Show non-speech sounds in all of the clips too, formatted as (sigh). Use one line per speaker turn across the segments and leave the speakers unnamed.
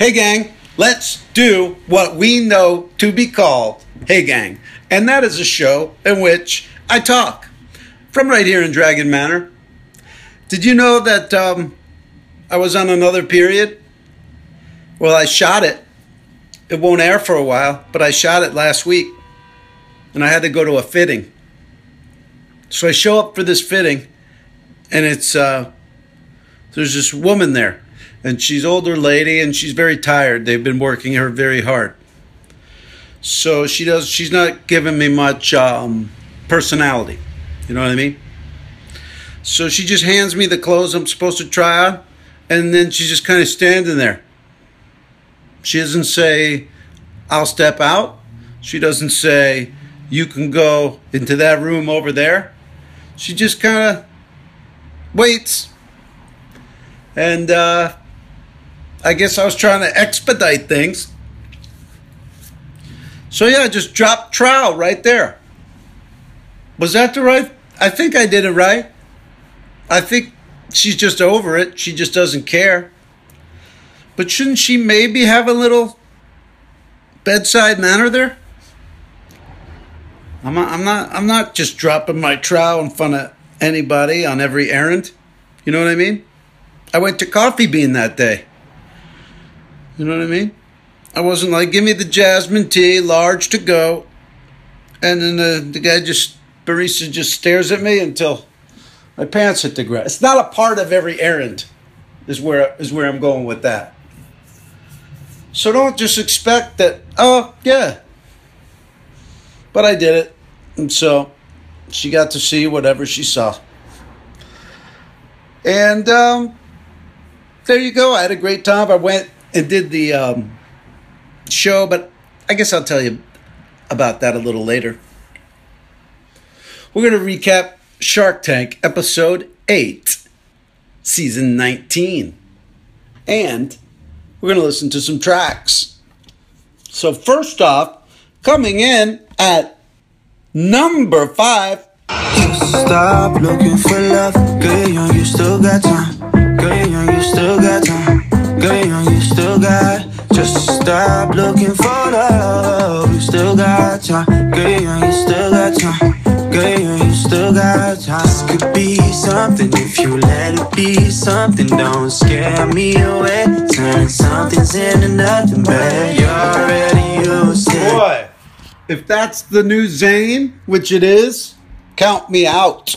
Hey, gang, let's do what we know to be called Hey Gang. And that is a show in which I talk from right here in Dragon Manor. Did you know that um, I was on another period? Well, I shot it. It won't air for a while, but I shot it last week and I had to go to a fitting. So I show up for this fitting and it's, uh, there's this woman there and she's older lady and she's very tired. They've been working her very hard. So she does. She's not giving me much um, personality. You know what I mean? So she just hands me the clothes I'm supposed to try on, and then she's just kind of standing there. She doesn't say, "I'll step out." She doesn't say, "You can go into that room over there." She just kind of waits, and uh, I guess I was trying to expedite things. So yeah, just drop trowel right there. Was that the right? I think I did it right. I think she's just over it. She just doesn't care. But shouldn't she maybe have a little bedside manner there? I'm not, I'm not I'm not just dropping my trowel in front of anybody on every errand. You know what I mean? I went to Coffee Bean that day. You know what I mean? I wasn't like, give me the jasmine tea, large to go. And then the, the guy just, barista just stares at me until my pants hit the ground. It's not a part of every errand, is where, is where I'm going with that. So don't just expect that, oh, yeah. But I did it. And so she got to see whatever she saw. And um, there you go. I had a great time. I went and did the um, show, but I guess I'll tell you about that a little later. We're going to recap Shark Tank episode 8, season 19. And we're going to listen to some tracks. So, first off, coming in at number 5.
Stop looking for love, girl, you still got time. Girl, you still got time. Girl, young, you still got. Just stop looking for love. You still got time. Girl, young, you still got time. Girl, young, you still got time. This could be something if you let it be something. Don't scare me away. Turn something's into nothing, babe. You already used it.
Boy, if that's the new Zayn, which it is, count me out.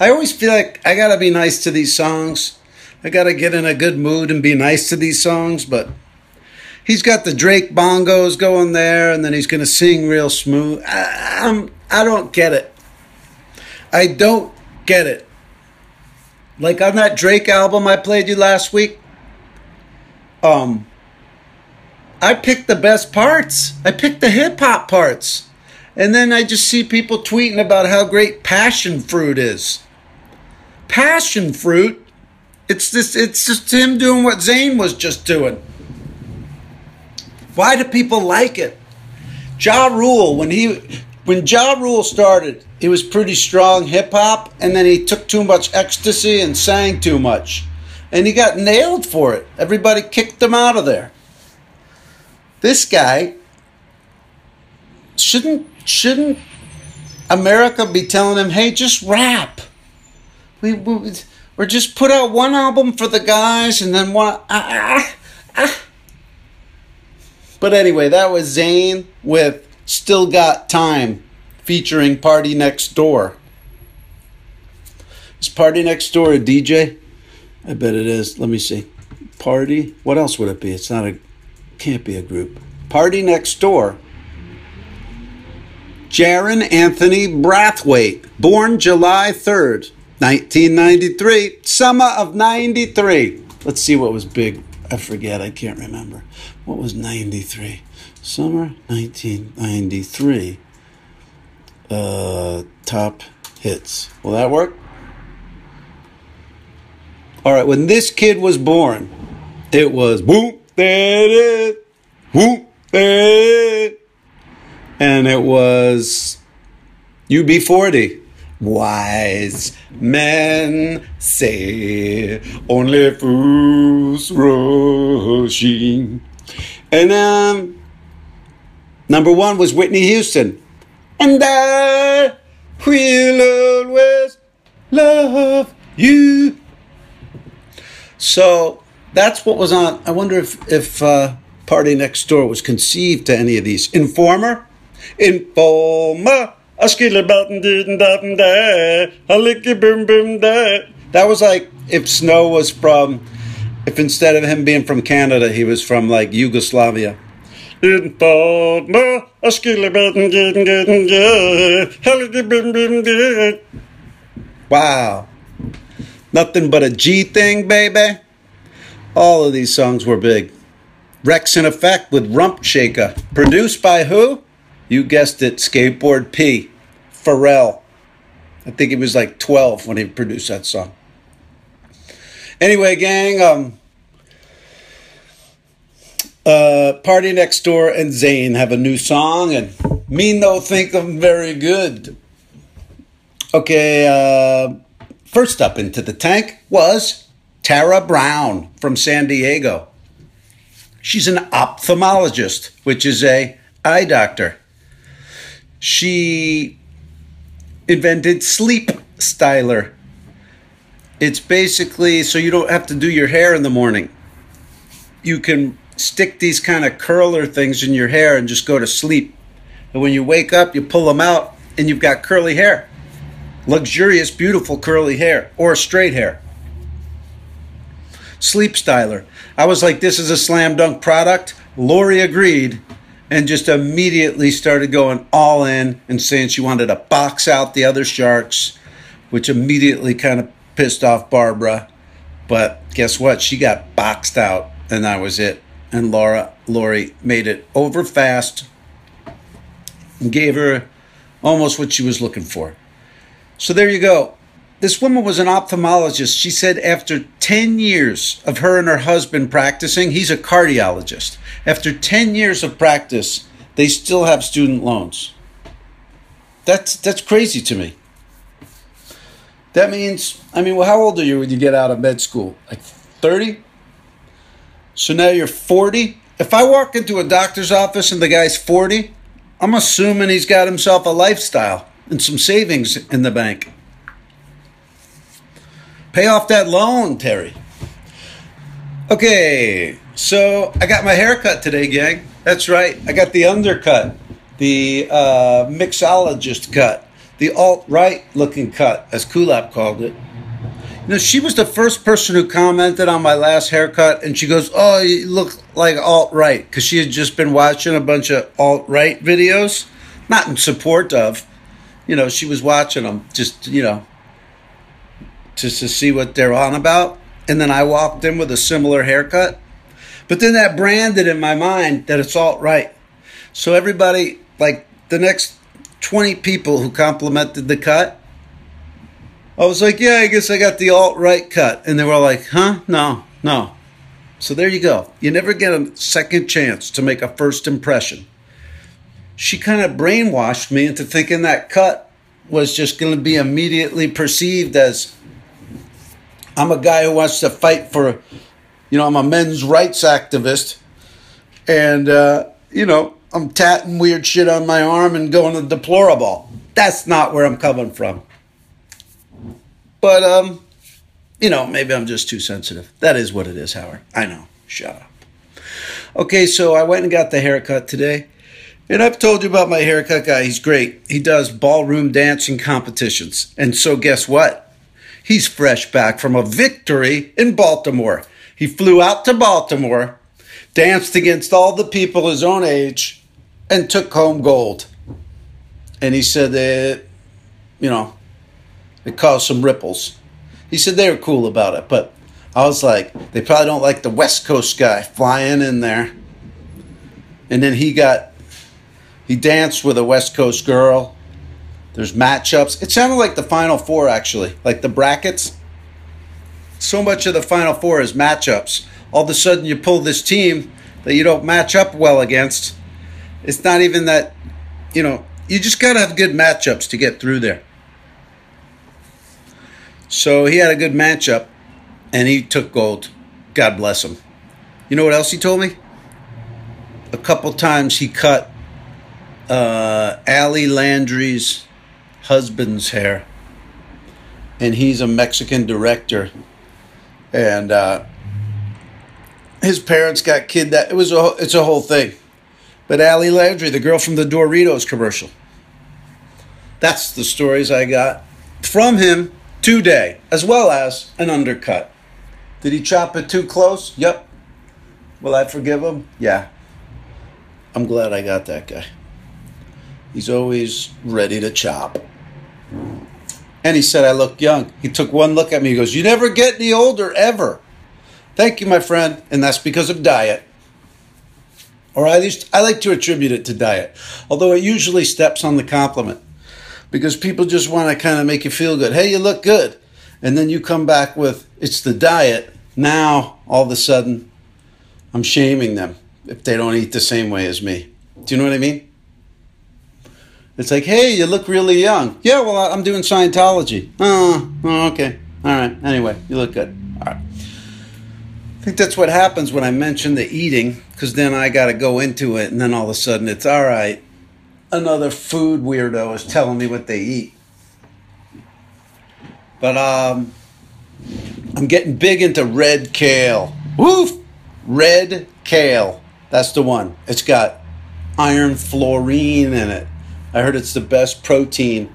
I always feel like I gotta be nice to these songs. I gotta get in a good mood and be nice to these songs, but he's got the Drake bongos going there, and then he's gonna sing real smooth. I, I'm, I don't get it. I don't get it. Like on that Drake album I played you last week, um, I picked the best parts. I picked the hip hop parts. And then I just see people tweeting about how great passion fruit is. Passion fruit? It's this it's just him doing what Zayn was just doing. Why do people like it? Ja Rule, when he when Ja Rule started, he was pretty strong hip hop, and then he took too much ecstasy and sang too much. And he got nailed for it. Everybody kicked him out of there. This guy shouldn't shouldn't America be telling him, "Hey, just rap." We, we or just put out one album for the guys and then one. Ah, ah, ah. But anyway, that was Zayn with "Still Got Time," featuring Party Next Door. Is Party Next Door a DJ? I bet it is. Let me see. Party. What else would it be? It's not a. Can't be a group. Party Next Door. Jaron Anthony Brathwaite, born July 3rd, 1993, summer of 93. Let's see what was big. I forget, I can't remember. What was 93? Summer 1993. Uh, top hits. Will that work? All right, when this kid was born, it was whoop, there it whoop, there it is and it was UB40. Wise men say only fools rushing. And um, number one was Whitney Houston. And I will always love you. So that's what was on. I wonder if if uh, Party Next Door was conceived to any of these. Informer, Informer. A skilla button didn't button there. A licky boom boom there. That was like if Snow was from, if instead of him being from Canada, he was from like Yugoslavia. Informer. A skilla button didn't didn't. A licky boom boom. Wow. Nothing but a G thing, baby. All of these songs were big. Wreckx-n-Effect with Rump Shaker. Produced by who? You guessed it, Skateboard P. Pharrell. I think he was like 12 when he produced that song. Anyway, gang, um, uh, Party Next Door and Zayn have a new song, and me no think them very good. Okay, uh, first up into the tank was Tara Brown from San Diego. She's an ophthalmologist, which is a eye doctor. She invented Sleep Styler. It's basically so you don't have to do your hair in the morning. You can stick these kind of curler things in your hair and just go to sleep. And when you wake up, you pull them out and you've got curly hair. Luxurious, beautiful curly hair or straight hair. Sleep Styler. I was like, this is a slam dunk product. Lori agreed and just immediately started going all in and saying she wanted to box out the other sharks, which immediately kind of pissed off Barbara. But guess what? She got boxed out, and that was it. And Laura Lori made it over fast and gave her almost what she was looking for. So there you go. This woman was an ophthalmologist. She said after 10 years of her and her husband practicing, he's a cardiologist. After 10 years of practice, they still have student loans. That's that's crazy to me. That means, I mean, well, how old are you when you get out of med school? Like 30? So now you're 40? If I walk into a doctor's office and the guy's 40, I'm assuming he's got himself a lifestyle and some savings in the bank. Pay off that loan, Terry. Okay, so I got my haircut today, gang. That's right. I got the undercut, the uh, mixologist cut, the alt right looking cut, as Kulap called it. You know, she was the first person who commented on my last haircut, and she goes, "Oh, you look like alt right," because she had just been watching a bunch of alt right videos, not in support of. You know, she was watching them, just you know, just to see what they're on about. And then I walked in with a similar haircut. But then that branded in my mind that it's alt right. So everybody, like the next 20 people who complimented the cut, I was like, yeah, I guess I got the alt right cut. And they were like, huh? No, no. So there you go. You never get a second chance to make a first impression. She kind of brainwashed me into thinking that cut was just going to be immediately perceived as I'm a guy who wants to fight for, you know, I'm a men's rights activist. And, uh, you know, I'm tatting weird shit on my arm and going to deplorable. That's not where I'm coming from. But, um, you know, maybe I'm just too sensitive. That is what it is, Howard. I know. Shut up. Okay, so I went and got the haircut today. And I've told you about my haircut guy. He's great. He does ballroom dancing competitions. And so, guess what? He's fresh back from a victory in Baltimore. He flew out to Baltimore, danced against all the people his own age, and took home gold. And he said that, you know, it caused some ripples. He said they were cool about it, but I was like, they probably don't like the West Coast guy flying in there. And then he got, he danced with a West Coast girl there's matchups. It sounded like the Final Four, actually, like the brackets. So much of the Final Four is matchups. All of a sudden, you pull this team that you don't match up well against. It's not even that, you know, you just got to have good matchups to get through there. So he had a good matchup and he took gold. God bless him. You know what else he told me? A couple times he cut uh, Ali Landry's husband's hair. And he's a Mexican director. And uh, his parents got kidnapped. It was a, it's a whole thing. But Ali Landry, the girl from the Doritos commercial. That's the stories I got from him today, as well as an undercut. Did he chop it too close? Yep. Will I forgive him? Yeah. I'm glad I got that guy. He's always ready to chop. And he said I look young. He took one look at me. He goes, You never get any older, ever. Thank you, my friend. And that's because of diet. Or at least I like to attribute it to diet, although it usually steps on the compliment because people just want to kind of make you feel good. Hey, you look good. And then you come back with, it's the diet. Now, all of a sudden, I'm shaming them if they don't eat the same way as me. Do you know what I mean? It's like, hey, you look really young. Yeah, well, I'm doing Scientology. Oh, oh okay. All right. Anyway, you look good. All right. I think that's what happens when I mention the eating, because then I got to go into it, and then all of a sudden it's all right another food weirdo is telling me what they eat. But um, I'm getting big into red kale. Woof! Red kale. That's the one. It's got iron fluorine in it. I heard it's the best protein.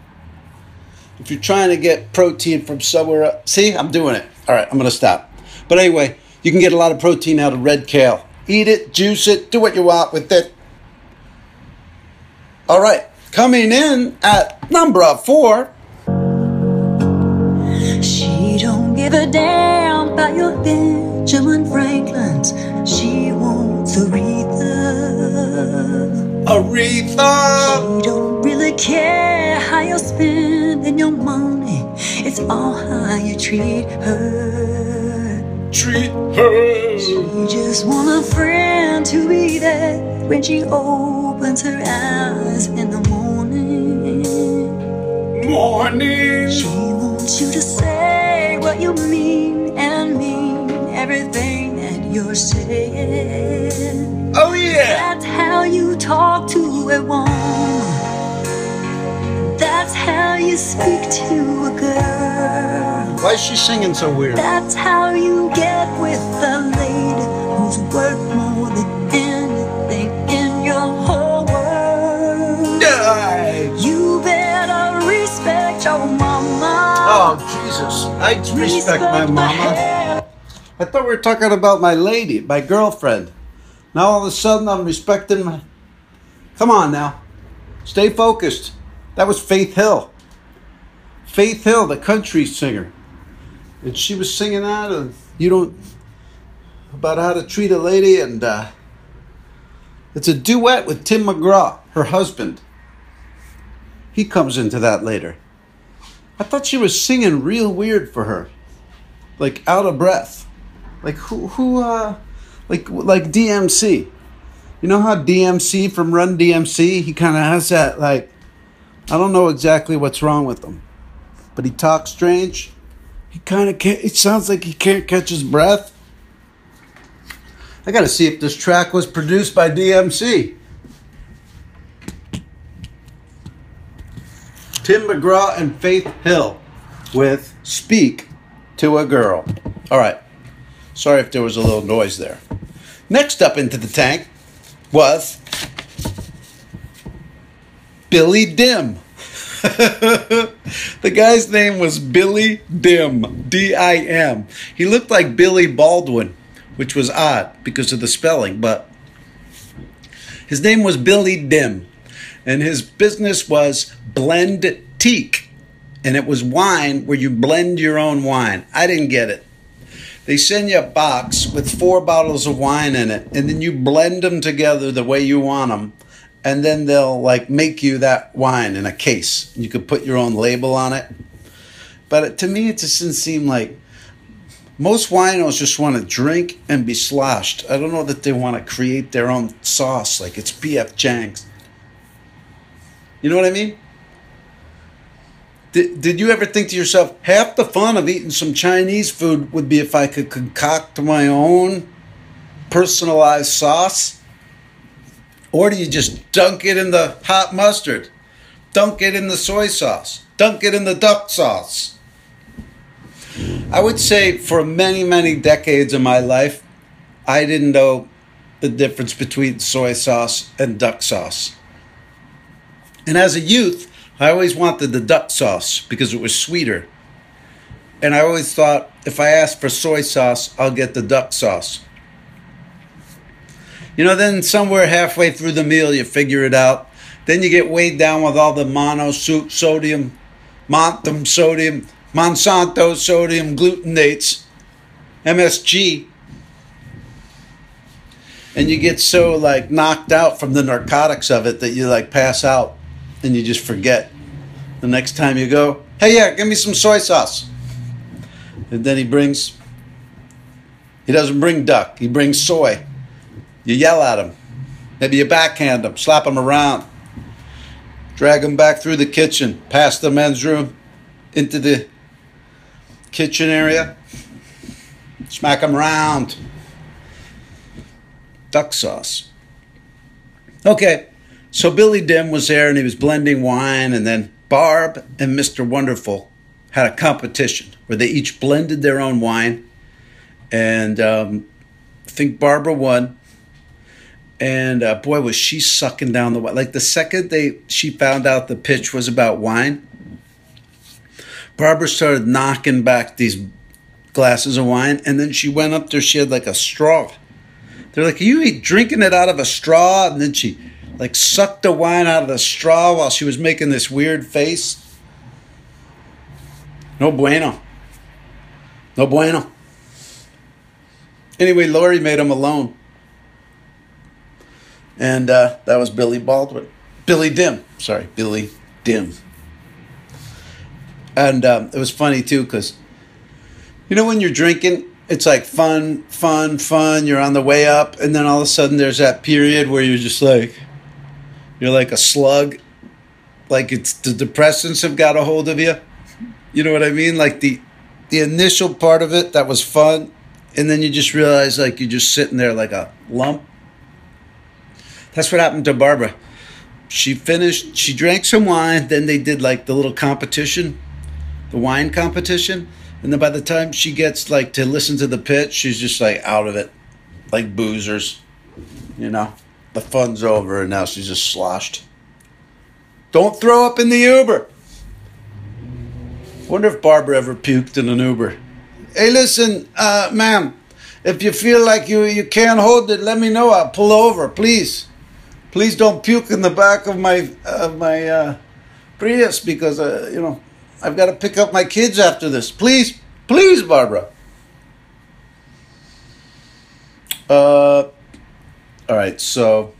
If you're trying to get protein from somewhere else, see, I'm doing it. All right, I'm going to stop. But anyway, you can get a lot of protein out of red kale. Eat it, juice it, do what you want with it. All right, coming in at number four.
She don't give a damn about your Benjamin Franklin's. She wants Aretha.
Aretha.
She don't really care how you're spending your money. It's all how you treat her.
Treat her.
She just want a friend to be there when she opens her eyes in the morning.
Morning.
She wants you to say what you mean and mean everything you're saying.
Oh yeah.
That's how you talk to a woman. That's how you speak to a girl.
Why is she singing so weird?
That's how you get with a lady who's worth more than anything in your whole world.
Die.
You better respect your mama.
Oh Jesus! I respect my mama. I thought we were talking about my lady, my girlfriend. Now all of a sudden I'm respecting my. Come on now, stay focused. That was Faith Hill. Faith Hill, the country singer, and she was singing that, and you don't about how to treat a lady, and uh, it's a duet with Tim McGraw, her husband. He comes into that later. I thought she was singing real weird for her, like out of breath, like who who uh, like like DMC. You know how DMC from Run DMC, he kind of has that like, I don't know exactly what's wrong with him, but he talks strange. He kind of can't. It sounds like he can't catch his breath. I got to see if this track was produced by DMC. Tim McGraw and Faith Hill with Speak to a Girl. All right. Sorry if there was a little noise there. Next up into the tank was Billy Dim. (laughs) the guy's name was Billy Dim, D I M. He looked like Billy Baldwin, which was odd because of the spelling, but his name was Billy Dim, and his business was Blend Teak, and it was wine where you blend your own wine. I didn't get it. They send you a box with four bottles of wine in it, and then you blend them together the way you want them, and then they'll like make you that wine in a case. You could put your own label on it. But to me, it just didn't seem like most winos just want to drink and be sloshed. I don't know that they want to create their own sauce like it's P.F. Chang's. You know what I mean? Did, did you ever think to yourself, half the fun of eating some Chinese food would be if I could concoct my own personalized sauce? Or do you just dunk it in the hot mustard? Dunk it in the soy sauce? Dunk it in the duck sauce? I would say for many, many decades of my life, I didn't know the difference between soy sauce and duck sauce. And as a youth, I always wanted the duck sauce because it was sweeter. And I always thought if I ask for soy sauce, I'll get the duck sauce. You know, then somewhere halfway through the meal, you figure it out. Then you get weighed down with all the mono sodium, montum sodium, Monsanto sodium glutenates, MSG. And you get so like knocked out from the narcotics of it that you like pass out and you just forget. The next time you go, hey, yeah, give me some soy sauce. And then he brings, he doesn't bring duck, he brings soy. You yell at him. Maybe you backhand him, slap him around, drag him back through the kitchen, past the men's room, into the kitchen area, smack him around. Duck sauce. Okay, so Billy Dim was there and he was blending wine, and then Barb and Mr. Wonderful had a competition where they each blended their own wine, and um, I think Barbara won. And uh, boy, was she sucking down the wine! Like the second they she found out the pitch was about wine, Barbara started knocking back these glasses of wine, and then she went up there. She had like a straw. They're like, "Are you drinking it out of a straw?" And then she like sucked the wine out of the straw while she was making this weird face. No bueno. No bueno. Anyway, Lori made him alone. And uh, that was Billy Baldwin. Billy Dim. Sorry, Billy Dim. And um, it was funny too because, you know, when you're drinking, it's like fun, fun, fun. You're on the way up, and then all of a sudden there's that period where you're just like, you're like a slug, like it's the depressants have got a hold of you. You know what I mean? Like the the initial part of it that was fun, and then you just realize like you're just sitting there like a lump. That's what happened to Barbara. She finished. She drank some wine. Then they did like the little competition, the wine competition, and then by the time she gets like to listen to the pitch, she's just like out of it, like boozers, you know the fun's over and now she's just sloshed. Don't throw up in the Uber. Wonder if Barbara ever puked in an Uber. Hey, listen, uh, ma'am, if you feel like you, you can't hold it, let me know. I'll pull over, please. Please don't puke in the back of my of my uh, Prius because uh, you know I've got to pick up my kids after this. Please, please, Barbara. Uh, all right, so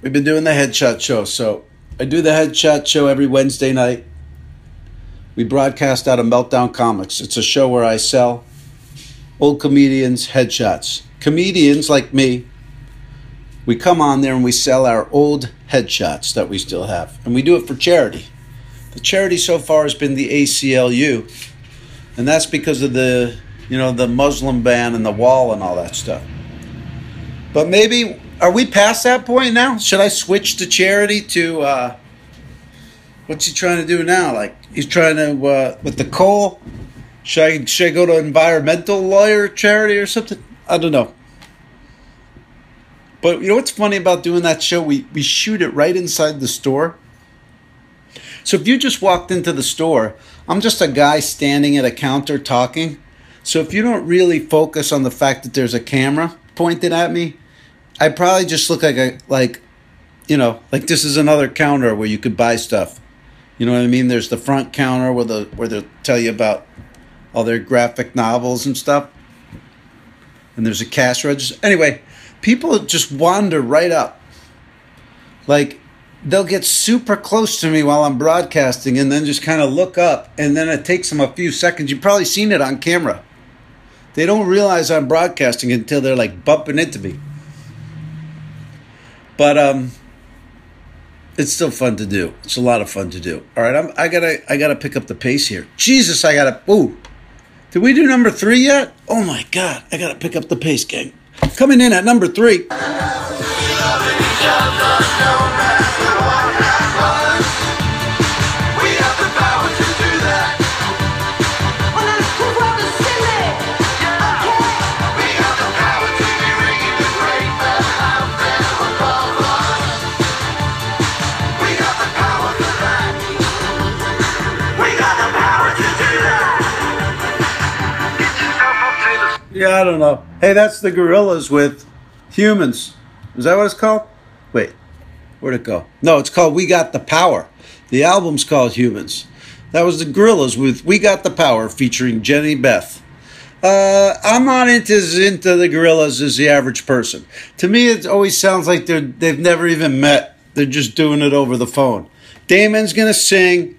we've been doing the headshot show. So I do the headshot show every Wednesday night. We broadcast out of Meltdown Comics. It's a show where I sell old comedians headshots. Comedians like me, we come on there and we sell our old headshots that we still have. And we do it for charity. The charity so far has been the ACLU. And that's because of the you know, the Muslim ban and the wall and all that stuff. But maybe are we past that point now? Should I switch to charity to uh, what's he trying to do now? Like he's trying to uh, with the coal. Should I should I go to environmental lawyer charity or something? I don't know. But you know what's funny about doing that show? We we shoot it right inside the store. So if you just walked into the store, I'm just a guy standing at a counter talking so if you don't really focus on the fact that there's a camera pointed at me, I probably just look like a like, you know, like this is another counter where you could buy stuff. You know what I mean? There's the front counter where the where they'll tell you about all their graphic novels and stuff. And there's a cash register. Anyway, people just wander right up. Like they'll get super close to me while I'm broadcasting and then just kind of look up and then it takes them a few seconds. You've probably seen it on camera they don't realize I'm broadcasting until they're like bumping into me. But um, it's still fun to do. It's a lot of fun to do. All right, I'm, I gotta I gotta pick up the pace here. Jesus, I gotta. Ooh, did we do number three yet? Oh my God, I gotta pick up the pace, gang. Coming in at number three. I don't know. Hey, that's the Gorillaz with humans. Is that what it's called? Wait, where'd it go? No, it's called We Got the Power. The album's called Humans. That was the Gorillaz with We Got the Power featuring Jehnny Beth. Uh, I'm not into as into the Gorillaz as the average person. To me, it always sounds like they're they've never even met. They're just doing it over the phone. Damon's gonna sing,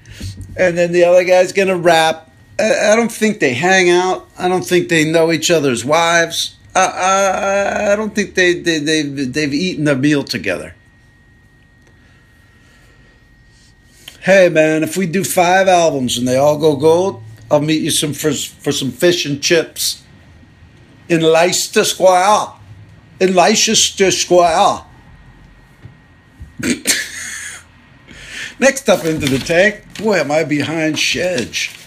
and then the other guy's gonna rap. I, don't think they hang out. I don't think they know each other's wives. I, I, I don't think they, they, they've, they've eaten a meal together. Hey, man, if we do five albums and they all go gold, I'll meet you some for, for some fish and chips in Leicester Square. In Leicester Square. (coughs) Next up into the tank, boy, am I behind Shedge.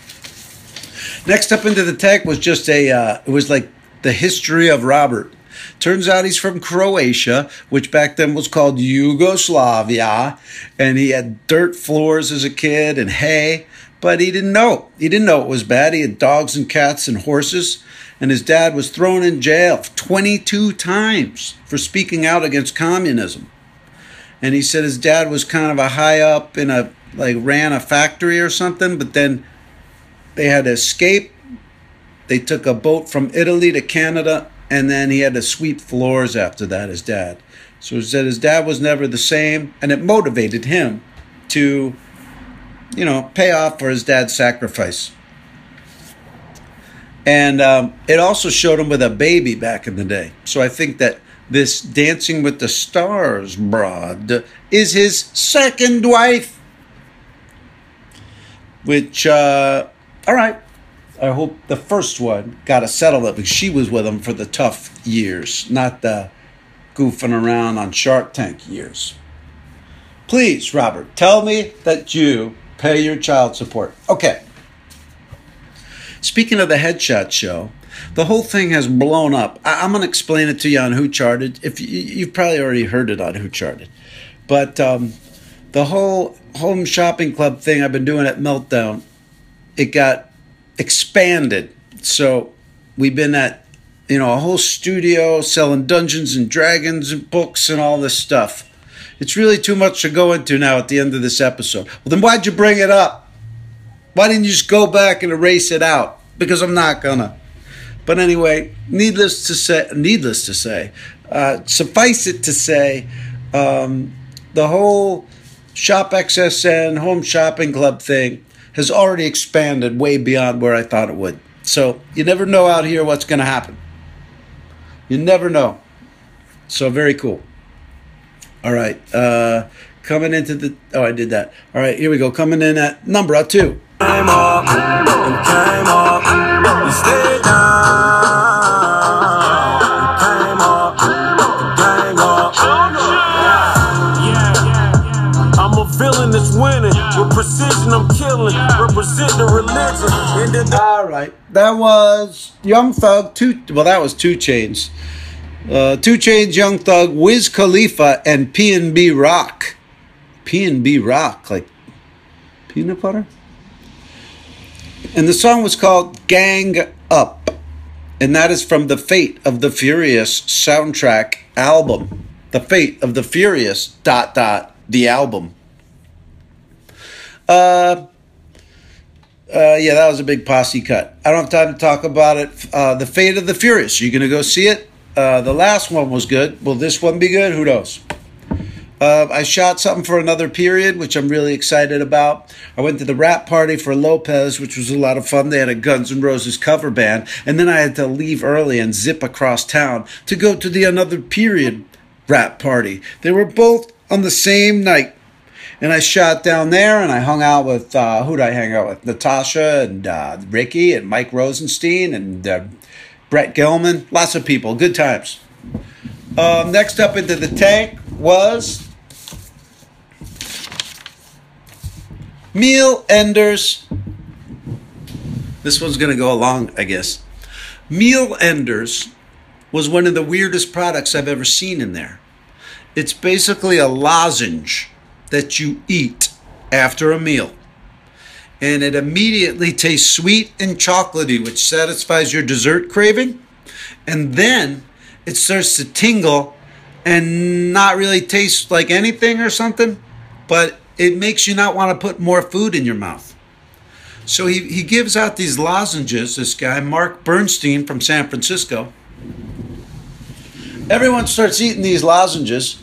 Next up into the tech was just a, uh, it was like the history of Robert. Turns out he's from Croatia, which back then was called Yugoslavia, and he had dirt floors as a kid and hay, but he didn't know. He didn't know it was bad. He had dogs and cats and horses, and his dad was thrown in jail 22 times for speaking out against communism. And he said his dad was kind of a high up in a like ran a factory or something, but then they had to escape. They took a boat from Italy to Canada, and then he had to sweep floors after that, his dad. So he said his dad was never the same, and it motivated him to, you know, pay off for his dad's sacrifice. And um, it also showed him with a baby back in the day. So I think that this Dancing with the Stars broad is his second wife. Which, uh, all right. I hope the first one got a settlement because she was with him for the tough years, not the goofing around on Shark Tank years. Please, Robert, tell me that you pay your child support. Okay. Speaking of the Headshot Show, the whole thing has blown up. I- am going to explain it to you on Who Charted. If you, you've probably already heard it on Who Charted, but um, the whole home shopping club thing I've been doing at Meltdown, it got expanded. So we've been at you know a whole studio selling Dungeons and Dragons and books and all this stuff. It's really too much to go into now at the end of this episode. Well, then why'd you bring it up? Why didn't you just go back and erase it out? Because I'm not gonna. But anyway, needless to say, needless to say, uh, suffice it to say, um, the whole Shop XSN Home Shopping Club thing has already expanded way beyond where I thought it would. So you never know out here what's going to happen. You never know. So very cool. All right. Uh, coming into the. Oh, I did that. All right. Here we go. Coming in at number two.
Came up and came up. We stayed down. Came up, came up. I'm a villain that's winning. With precision, I'm Represent the religion.
All right. That was Young Thug. Two. Well, that was 2 Chainz. Uh, 2 Chainz, Young Thug, Wiz Khalifa, and PnB Rock. PnB Rock, like peanut butter. And the song was called Gang Up. And that is from the Fate of the Furious soundtrack album. The Fate of the Furious, dot, dot, the album. Uh, uh, yeah, that was a big posse cut. I don't have time to talk about it. Uh, the Fate of the Furious. You going to go see it? Uh, the last one was good. Will this one be good? Who knows? Uh, I shot something for another period, which I'm really excited about. I went to the wrap party for Lopez, which was a lot of fun. They had a Guns N' Roses cover band, and then I had to leave early and zip across town to go to the another period wrap party. They were both on the same night, And I shot down there and I hung out with, uh, who did I hang out with? Natasha and uh, Ricky and Mike Rosenstein and uh, Brett Gelman. Lots of people. Good times. Um, next up into the tank was Meal Enders. This one's going to go along, I guess. Meal Enders was one of the weirdest products I've ever seen in there. It's basically a lozenge that you eat after a meal. And it immediately tastes sweet and chocolatey, which satisfies your dessert craving. And then it starts to tingle and not really taste like anything or something, but it makes you not want to put more food in your mouth. So he, he gives out these lozenges, this guy, Mark Bernstein from San Francisco. Everyone starts eating these lozenges.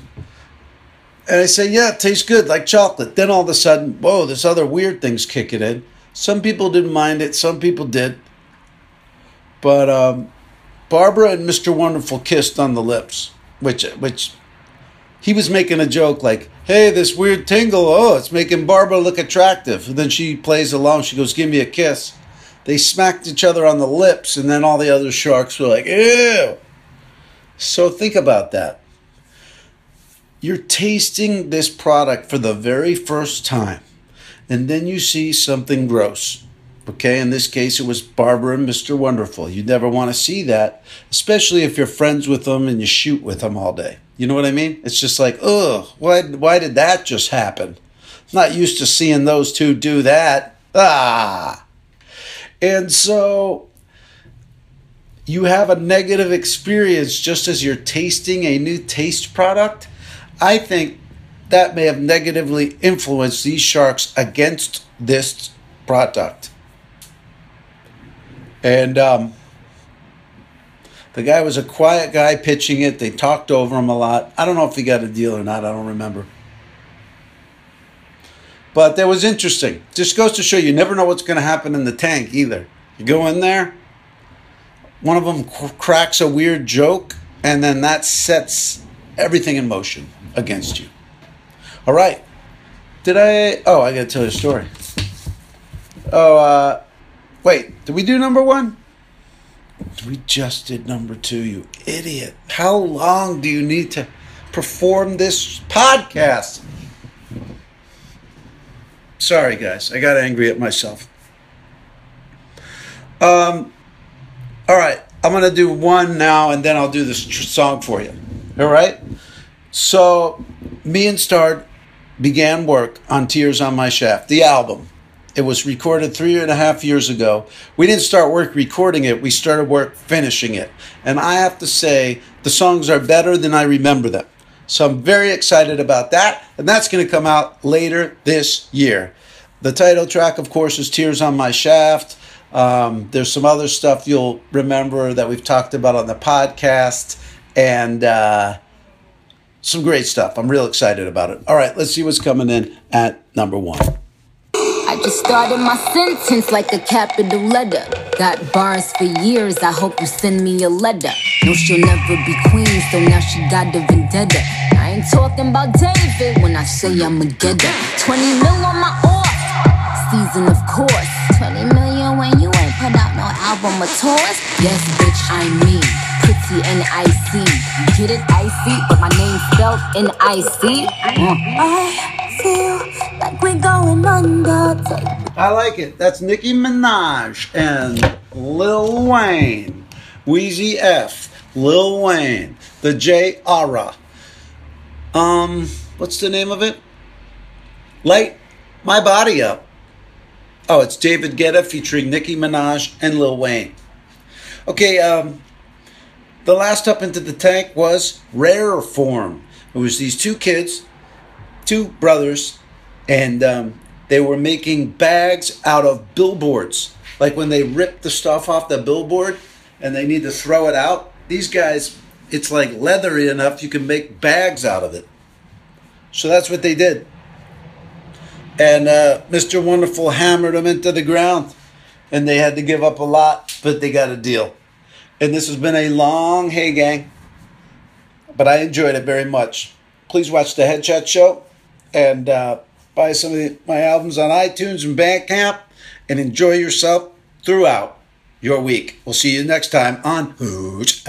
And I say, yeah, it tastes good, like chocolate. Then all of a sudden, whoa, this other weird thing's kicking in. Some people didn't mind it, some people did. But um, Barbara and Mr. Wonderful kissed on the lips, which which he was making a joke like, "Hey, this weird tingle, oh, it's making Barbara look attractive." And then she plays along. She goes, "Give me a kiss." They smacked each other on the lips, and then all the other sharks were like, "Ew." So think about that. You're tasting this product for the very first time, and then you see something gross. Okay, in this case, it was Barbara and Mr. Wonderful. You never want to see that, especially if you're friends with them and you shoot with them all day. You know what I mean? It's just like, ugh, why, why did that just happen? Not used to seeing those two do that. Ah. And so you have a negative experience just as you're tasting a new taste product. I think that may have negatively influenced these sharks against this product. And um, the guy was a quiet guy pitching it. They talked over him a lot. I don't know if he got a deal or not. I don't remember. But that was interesting. Just goes to show you never know what's going to happen in the tank either. You go in there, one of them cr- cracks a weird joke, and then that sets everything in motion against you. All right. Did I? Oh, I got to tell you a story. Oh, uh, wait. Did we do number one? We just did number two, you idiot. How long do you need to perform this podcast? Sorry, guys. I got angry at myself. Um, all right. I'm going to do one now and then I'll do this tr- song for you. All right? So, me and Stard began work on Tears on My Shaft, the album. It was recorded three and a half years ago. We didn't start work recording it, we started work finishing it. And I have to say, the songs are better than I remember them. So I'm very excited about that. And that's going to come out later this year. The title track, of course, is Tears on My Shaft. Um, there's some other stuff you'll remember that we've talked about on the podcast. And uh, some great stuff. I'm real excited about it. All right, let's see what's coming in at number one.
I just started my sentence like a capital letter. Got bars for years, I hope you send me a letter. No, she'll never be queen, so now she got a vendetta. I ain't talking about David when I say I'm a getter. 20 mil on my off, season of course. 20 million when you ain't put out no album or tours. Yes, bitch, I mean, and. You get it, icy, but my name spelled N-I-C.
I feel like we're going under.
I like it. That's Nicki Minaj and Lil Wayne. Weezy F, Lil Wayne, the J Ara. Um, what's the name of it? Light My Body Up. Oh, it's David Guetta featuring Nicki Minaj and Lil Wayne. Okay, um, the last up into the tank was Rare Form. It was these two kids, two brothers, and um, they were making bags out of billboards. Like when they rip the stuff off the billboard and they need to throw it out, these guys, it's like leathery enough you can make bags out of it. So that's what they did. And uh, Mr. Wonderful hammered them into the ground. And they had to give up a lot, but they got a deal. And this has been a long Hey Gang, but I enjoyed it very much. Please watch the Headshot Show and uh, buy some of the, my albums on iTunes and Bandcamp, and enjoy yourself throughout your week. We'll see you next time on Who's.